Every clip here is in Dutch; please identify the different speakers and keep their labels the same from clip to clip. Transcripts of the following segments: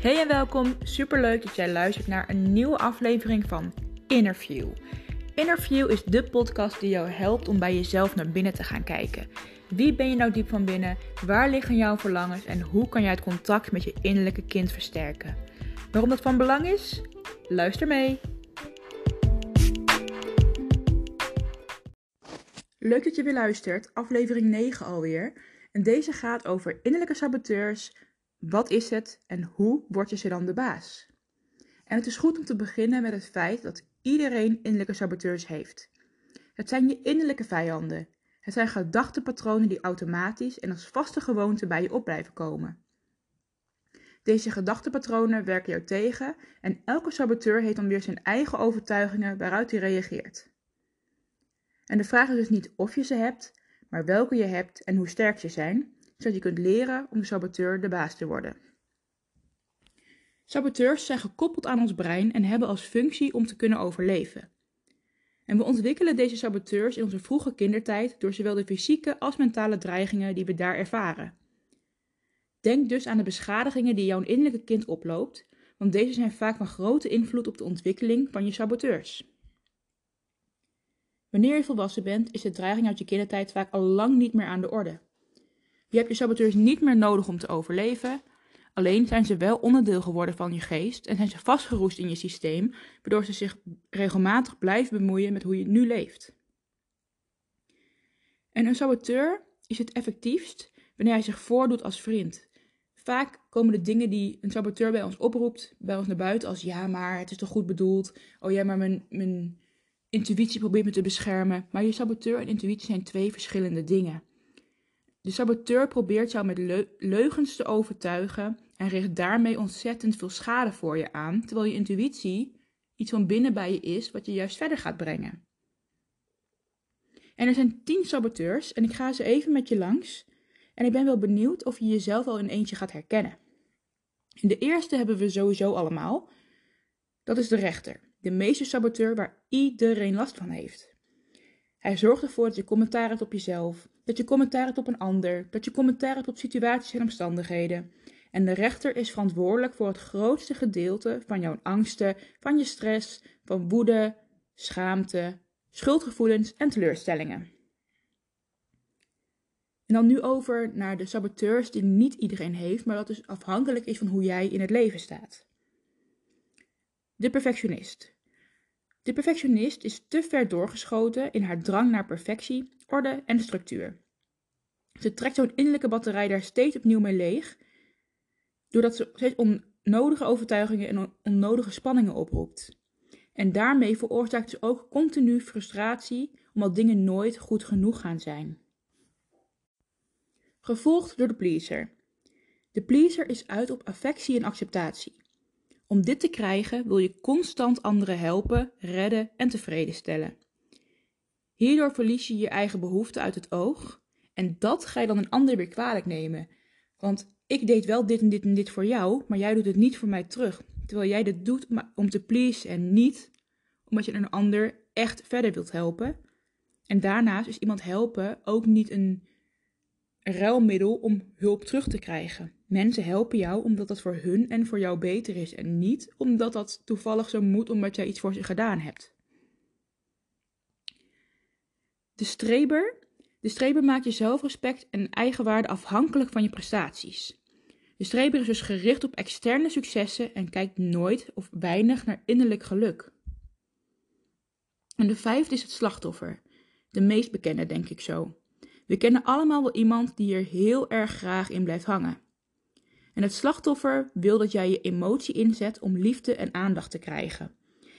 Speaker 1: Hey en welkom. Superleuk dat jij luistert naar een nieuwe aflevering van Interview. Interview is de podcast die jou helpt om bij jezelf naar binnen te gaan kijken. Wie ben je nou diep van binnen? Waar liggen jouw verlangens en hoe kan jij het contact met je innerlijke kind versterken? Waarom dat van belang is? Luister mee. Leuk dat je weer luistert, aflevering 9 alweer. En deze gaat over innerlijke saboteurs. Wat is het en hoe word je ze dan de baas? En het is goed om te beginnen met het feit dat iedereen innerlijke saboteurs heeft. Het zijn je innerlijke vijanden. Het zijn gedachtepatronen die automatisch en als vaste gewoonte bij je op blijven komen. Deze gedachtepatronen werken jou tegen en elke saboteur heeft dan weer zijn eigen overtuigingen waaruit hij reageert. En de vraag is dus niet of je ze hebt, maar welke je hebt en hoe sterk ze zijn, zodat je kunt leren om de saboteur de baas te worden. Saboteurs zijn gekoppeld aan ons brein en hebben als functie om te kunnen overleven. En we ontwikkelen deze saboteurs in onze vroege kindertijd door zowel de fysieke als mentale dreigingen die we daar ervaren. Denk dus aan de beschadigingen die jouw innerlijke kind oploopt, want deze zijn vaak van grote invloed op de ontwikkeling van je saboteurs. Wanneer je volwassen bent, is de dreiging uit je kindertijd vaak al lang niet meer aan de orde. Je hebt je saboteurs niet meer nodig om te overleven, alleen zijn ze wel onderdeel geworden van je geest en zijn ze vastgeroest in je systeem, waardoor ze zich regelmatig blijven bemoeien met hoe je nu leeft. En een saboteur is het effectiefst wanneer hij zich voordoet als vriend. Vaak komen de dingen die een saboteur bij ons oproept, bij ons naar buiten als ja, maar het is toch goed bedoeld. Oh ja, maar mijn, mijn intuïtie probeert me te beschermen. Maar je saboteur en intuïtie zijn twee verschillende dingen. De saboteur probeert jou met leugens te overtuigen en richt daarmee ontzettend veel schade voor je aan, terwijl je intuïtie iets van binnen bij je is wat je juist verder gaat brengen. En er zijn tien saboteurs en ik ga ze even met je langs en ik ben wel benieuwd of je jezelf al in eentje gaat herkennen. De eerste hebben we sowieso allemaal. Dat is de rechter, de meeste saboteur waar iedereen last van heeft. Hij zorgt ervoor dat je commentaar hebt op jezelf, dat je commentaar hebt op een ander, dat je commentaar hebt op situaties en omstandigheden. En de rechter is verantwoordelijk voor het grootste gedeelte van jouw angsten, van je stress, van woede, schaamte, schuldgevoelens en teleurstellingen. En dan nu over naar de saboteurs die niet iedereen heeft, maar dat dus afhankelijk is van hoe jij in het leven staat. De perfectionist. De perfectionist is te ver doorgeschoten in haar drang naar perfectie, orde en structuur. Ze trekt zo'n innerlijke batterij daar steeds opnieuw mee leeg, doordat ze steeds onnodige overtuigingen en onnodige spanningen oproept. En daarmee veroorzaakt ze ook continu frustratie omdat dingen nooit goed genoeg gaan zijn. Gevolgd door de pleaser. De pleaser is uit op affectie en acceptatie. Om dit te krijgen wil je constant anderen helpen, redden en tevreden stellen. Hierdoor verlies je je eigen behoeften uit het oog en dat ga je dan een ander weer kwalijk nemen. Want ik deed wel dit en dit en dit voor jou, maar jij doet het niet voor mij terug. Terwijl jij dit doet om te pleasen en niet omdat je een ander echt verder wilt helpen. En daarnaast is iemand helpen ook niet een ruilmiddel om hulp terug te krijgen. Mensen helpen jou omdat dat voor hun en voor jou beter is en niet omdat dat toevallig zo moet omdat jij iets voor ze gedaan hebt. De streber. De streber maakt je zelfrespect en eigenwaarde afhankelijk van je prestaties. De streber is dus gericht op externe successen en kijkt nooit of weinig naar innerlijk geluk. En de vijfde is het slachtoffer. De meest bekende, denk ik zo. We kennen allemaal wel iemand die er heel erg graag in blijft hangen. En het slachtoffer wil dat jij je emotie inzet om liefde en aandacht te krijgen.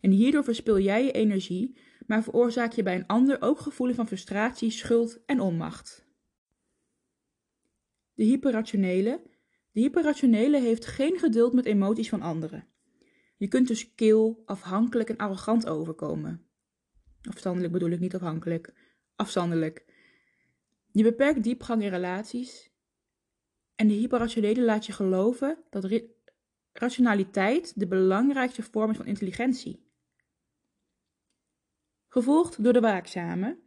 Speaker 1: En hierdoor verspil jij je energie, maar veroorzaak je bij een ander ook gevoelens van frustratie, schuld en onmacht. De hyperrationele. De hyperrationele heeft geen geduld met emoties van anderen. Je kunt dus kil, afhankelijk en arrogant overkomen. Afstandelijk bedoel ik niet afhankelijk, afstandelijk. Je beperkt diepgang in relaties en de hyperrationele laat je geloven dat rationaliteit de belangrijkste vorm is van intelligentie. Gevolgd door de waakzame.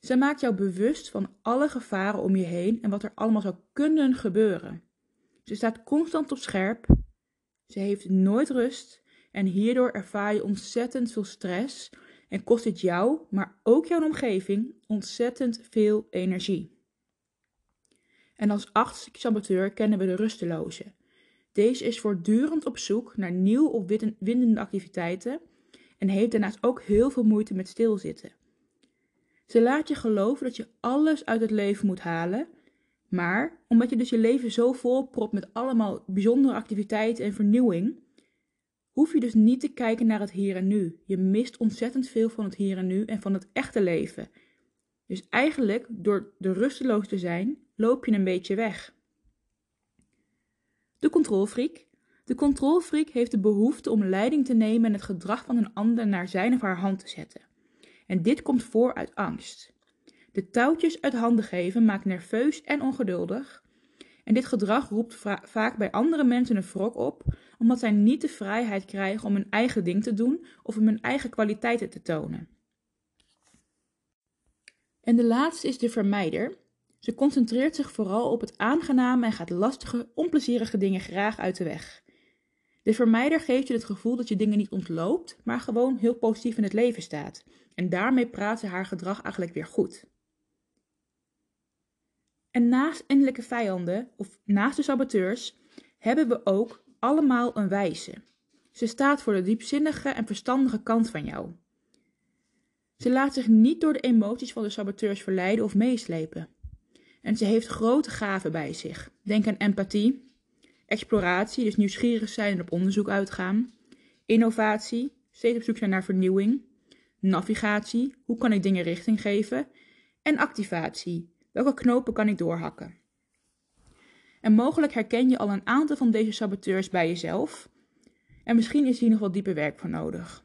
Speaker 1: Zij maakt jou bewust van alle gevaren om je heen en wat er allemaal zou kunnen gebeuren. Ze staat constant op scherp. Ze heeft nooit rust en hierdoor ervaar je ontzettend veel stress en kost het jou, maar ook jouw omgeving, ontzettend veel energie. En als achtste saboteur kennen we de rusteloze. Deze is voortdurend op zoek naar nieuw opwindende activiteiten en heeft daarnaast ook heel veel moeite met stilzitten. Ze laat je geloven dat je alles uit het leven moet halen, maar omdat je dus je leven zo vol propt met allemaal bijzondere activiteiten en vernieuwing, hoef je dus niet te kijken naar het hier en nu. Je mist ontzettend veel van het hier en nu en van het echte leven. Dus eigenlijk, door de rusteloos te zijn, loop je een beetje weg. De controlfreak. De controlfreak heeft de behoefte om leiding te nemen en het gedrag van een ander naar zijn of haar hand te zetten. En dit komt voor uit angst. De touwtjes uit handen geven maakt nerveus en ongeduldig. En dit gedrag roept vaak bij andere mensen een wrok op, omdat zij niet de vrijheid krijgen om hun eigen ding te doen of om hun eigen kwaliteiten te tonen. En de laatste is de vermijder. Ze concentreert zich vooral op het aangename en gaat lastige, onplezierige dingen graag uit de weg. De vermijder geeft je het gevoel dat je dingen niet ontloopt, maar gewoon heel positief in het leven staat. En daarmee praat ze haar gedrag eigenlijk weer goed. En naast innerlijke vijanden, of naast de saboteurs, hebben we ook allemaal een wijze. Ze staat voor de diepzinnige en verstandige kant van jou. Ze laat zich niet door de emoties van de saboteurs verleiden of meeslepen. En ze heeft grote gaven bij zich. Denk aan empathie, exploratie, dus nieuwsgierig zijn en op onderzoek uitgaan, innovatie, steeds op zoek zijn naar vernieuwing, navigatie, hoe kan ik dingen richting geven, en activatie, welke knopen kan ik doorhakken. En mogelijk herken je al een aantal van deze saboteurs bij jezelf. En misschien is hier nog wat dieper werk voor nodig.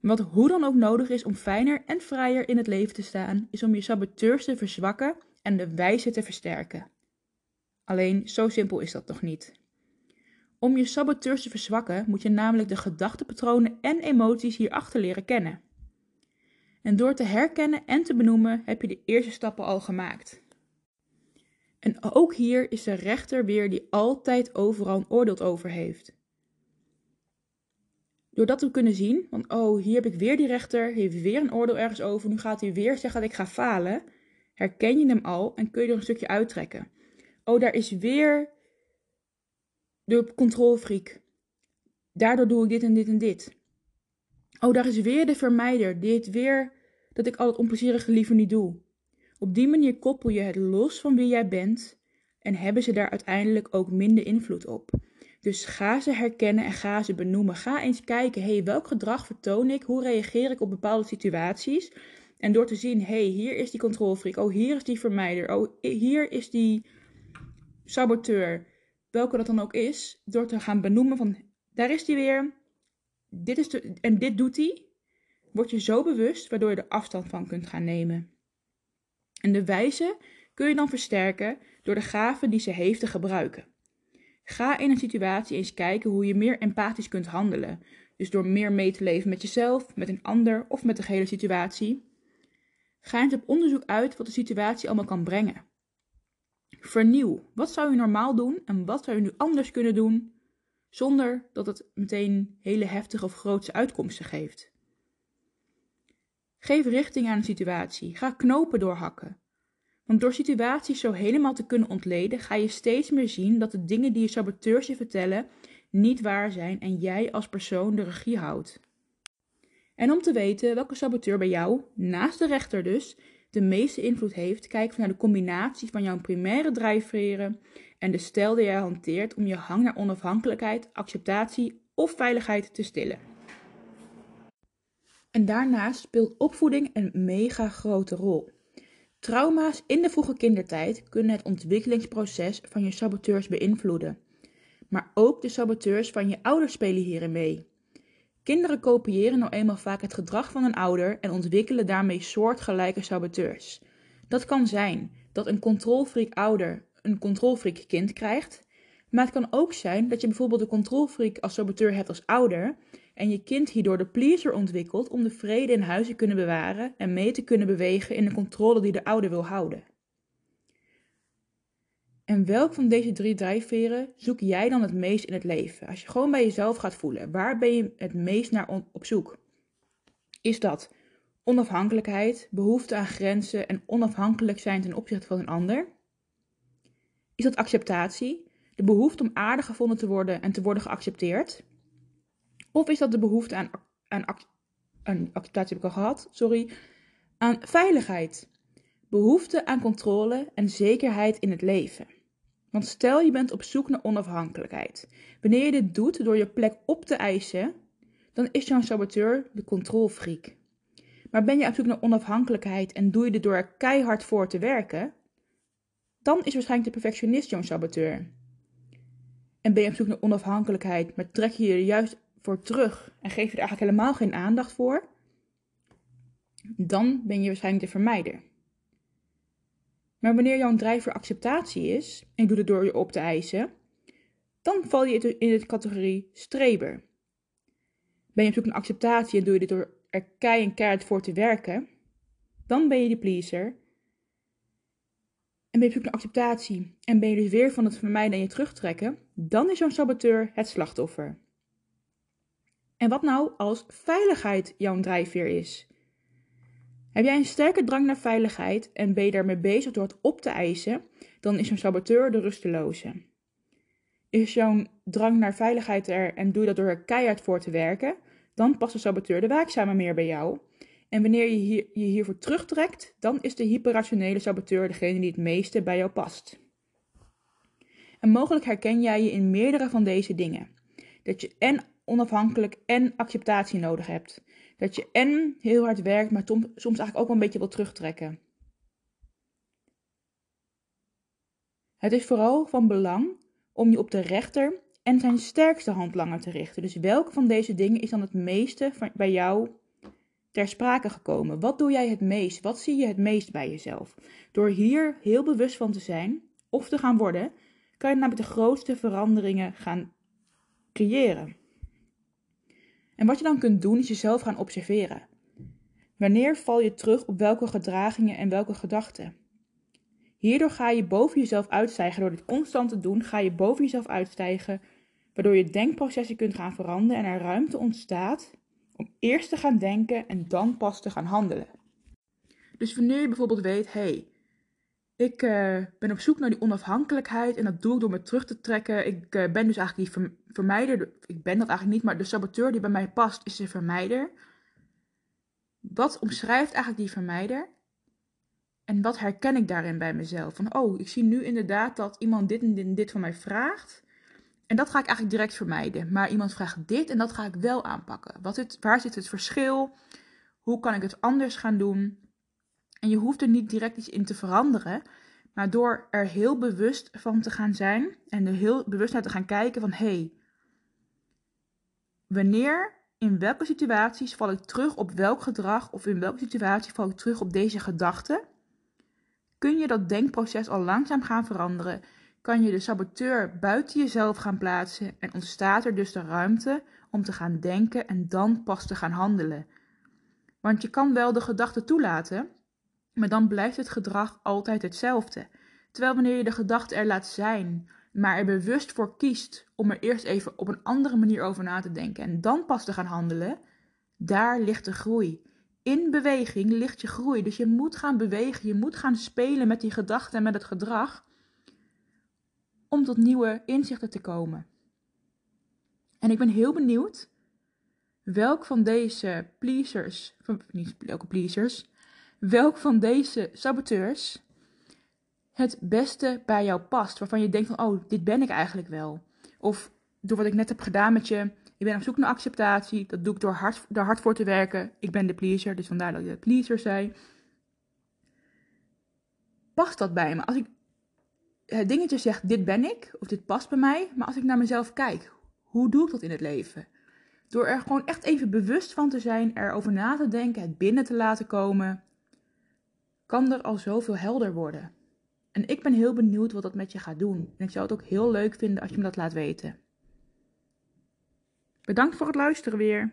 Speaker 1: Wat hoe dan ook nodig is om fijner en vrijer in het leven te staan, is om je saboteurs te verzwakken en de wijze te versterken. Alleen zo simpel is dat nog niet. Om je saboteurs te verzwakken moet je namelijk de gedachtepatronen en emoties hierachter leren kennen. En door te herkennen en te benoemen heb je de eerste stappen al gemaakt. En ook hier is de rechter weer die altijd overal een oordeel over heeft. Doordat we kunnen zien, want oh, hier heb ik weer die rechter, heeft weer een oordeel ergens over, nu gaat hij weer zeggen dat ik ga falen, herken je hem al en kun je er een stukje uittrekken. Oh, daar is weer de controlfreak. Daardoor doe ik dit en dit en dit. Oh, daar is weer de vermijder. Die heeft weer dat ik al het onplezierige liever niet doe. Op die manier koppel je het los van wie jij bent en hebben ze daar uiteindelijk ook minder invloed op. Dus ga ze herkennen en ga ze benoemen. Ga eens kijken, hey, welk gedrag vertoon ik? Hoe reageer ik op bepaalde situaties? En door te zien, hey, hier is die controlfreak. Oh, hier is die vermijder. Oh, hier is die saboteur. Welke dat dan ook is. Door te gaan benoemen van, daar is die weer. Dit is en dit doet hij. Word je zo bewust, waardoor je er afstand van kunt gaan nemen. En de wijze kun je dan versterken door de gaven die ze heeft te gebruiken. Ga in een situatie eens kijken hoe je meer empathisch kunt handelen. Dus door meer mee te leven met jezelf, met een ander of met de hele situatie. Ga eens op onderzoek uit wat de situatie allemaal kan brengen. Vernieuw. Wat zou je normaal doen en wat zou je nu anders kunnen doen zonder dat het meteen hele heftige of grootse uitkomsten geeft? Geef richting aan een situatie. Ga knopen doorhakken. Want door situaties zo helemaal te kunnen ontleden, ga je steeds meer zien dat de dingen die je saboteurs je vertellen niet waar zijn en jij als persoon de regie houdt. En om te weten welke saboteur bij jou, naast de rechter dus, de meeste invloed heeft, kijk naar de combinatie van jouw primaire drijfveren en de stijl die jij hanteert om je hang naar onafhankelijkheid, acceptatie of veiligheid te stillen. En daarnaast speelt opvoeding een mega grote rol. Trauma's in de vroege kindertijd kunnen het ontwikkelingsproces van je saboteurs beïnvloeden. Maar ook de saboteurs van je ouders spelen hierin mee. Kinderen kopiëren nou eenmaal vaak het gedrag van een ouder en ontwikkelen daarmee soortgelijke saboteurs. Dat kan zijn dat een controlfreak ouder een controlfreak kind krijgt, maar het kan ook zijn dat je bijvoorbeeld een controlfreak als saboteur hebt als ouder en je kind hierdoor de pleaser ontwikkelt om de vrede in huis te kunnen bewaren en mee te kunnen bewegen in de controle die de ouder wil houden. En welk van deze drie drijfveren zoek jij dan het meest in het leven? Als je gewoon bij jezelf gaat voelen, waar ben je het meest naar op zoek? Is dat onafhankelijkheid, behoefte aan grenzen en onafhankelijk zijn ten opzichte van een ander? Is dat acceptatie, de behoefte om aardig gevonden te worden en te worden geaccepteerd? Of is dat de behoefte aan, aan, acceptatie heb ik al gehad, sorry, aan veiligheid, behoefte aan controle en zekerheid in het leven? Want stel je bent op zoek naar onafhankelijkheid. Wanneer je dit doet door je plek op te eisen, dan is jouw saboteur de controlfreak. Maar ben je op zoek naar onafhankelijkheid en doe je dit door er keihard voor te werken, dan is waarschijnlijk de perfectionist jouw saboteur. En ben je op zoek naar onafhankelijkheid, maar trek je je juist voor terug en geef je er eigenlijk helemaal geen aandacht voor, dan ben je waarschijnlijk de vermijder. Maar wanneer jouw drijver acceptatie is en je doet het door je op te eisen, dan val je in de categorie streber. Ben je op zoek naar acceptatie en doe je dit door er kei en keihard voor te werken, dan ben je de pleaser. En ben je op zoek naar acceptatie en ben je dus weer van het vermijden en je terugtrekken, dan is jouw saboteur het slachtoffer. En wat nou als veiligheid jouw drijfveer is? Heb jij een sterke drang naar veiligheid en ben je daarmee bezig door het op te eisen, dan is jouw saboteur de rusteloze. Is jouw drang naar veiligheid er en doe je dat door er keihard voor te werken, dan past de saboteur de waakzame meer bij jou. En wanneer je je hiervoor terugtrekt, dan is de hyperrationele saboteur degene die het meeste bij jou past. En mogelijk herken jij je in meerdere van deze dingen. Dat je en onafhankelijk en acceptatie nodig hebt. Dat je en heel hard werkt, maar soms eigenlijk ook wel een beetje wil terugtrekken. Het is vooral van belang om je op de rechter en zijn sterkste handlanger te richten. Dus welke van deze dingen is dan het meeste bij jou ter sprake gekomen? Wat doe jij het meest? Wat zie je het meest bij jezelf? Door hier heel bewust van te zijn of te gaan worden, kan je namelijk de grootste veranderingen gaan creëren. En wat je dan kunt doen, is jezelf gaan observeren. Wanneer val je terug op welke gedragingen en welke gedachten? Hierdoor ga je boven jezelf uitstijgen. Door dit constant te doen, ga je boven jezelf uitstijgen. Waardoor je denkprocessen kunt gaan veranderen en er ruimte ontstaat om eerst te gaan denken en dan pas te gaan handelen. Dus wanneer je bijvoorbeeld weet, hé, hey, ik uh, ben op zoek naar die onafhankelijkheid en dat doe ik door me terug te trekken. Ik uh, ben dus eigenlijk die vermijder. Ik ben dat eigenlijk niet, maar de saboteur die bij mij past is de vermijder. Wat omschrijft eigenlijk die vermijder? En wat herken ik daarin bij mezelf? Van, oh, ik zie nu inderdaad dat iemand dit en dit, en dit van mij vraagt. En dat ga ik eigenlijk direct vermijden. Maar iemand vraagt dit en dat ga ik wel aanpakken. Wat het, waar zit het verschil? Hoe kan ik het anders gaan doen? En je hoeft er niet direct iets in te veranderen. Maar door er heel bewust van te gaan zijn en er heel bewust naar te gaan kijken van hé, hey, wanneer, in welke situaties val ik terug op welk gedrag of in welke situatie val ik terug op deze gedachte, kun je dat denkproces al langzaam gaan veranderen. Kan je de saboteur buiten jezelf gaan plaatsen en ontstaat er dus de ruimte om te gaan denken en dan pas te gaan handelen. Want je kan wel de gedachte toelaten, maar dan blijft het gedrag altijd hetzelfde. Terwijl wanneer je de gedachte er laat zijn, maar er bewust voor kiest om er eerst even op een andere manier over na te denken en dan pas te gaan handelen, daar ligt de groei. In beweging ligt je groei. Dus je moet gaan bewegen, je moet gaan spelen met die gedachten en met het gedrag om tot nieuwe inzichten te komen. En ik ben heel benieuwd welk van deze pleasers, niet welke pleasers, welk van deze saboteurs het beste bij jou past. Waarvan je denkt van, oh, dit ben ik eigenlijk wel. Of door wat ik net heb gedaan met je, je bent op zoek naar acceptatie. Dat doe ik door hard, hard voor te werken. Ik ben de pleaser, dus vandaar dat je de pleaser zei. Past dat bij me? Als ik het dingetje zeg, dit ben ik, of dit past bij mij. Maar als ik naar mezelf kijk, hoe doe ik dat in het leven? Door er gewoon echt even bewust van te zijn, erover na te denken, het binnen te laten komen, kan er al zoveel helder worden. En ik ben heel benieuwd wat dat met je gaat doen. En ik zou het ook heel leuk vinden als je me dat laat weten. Bedankt voor het luisteren weer.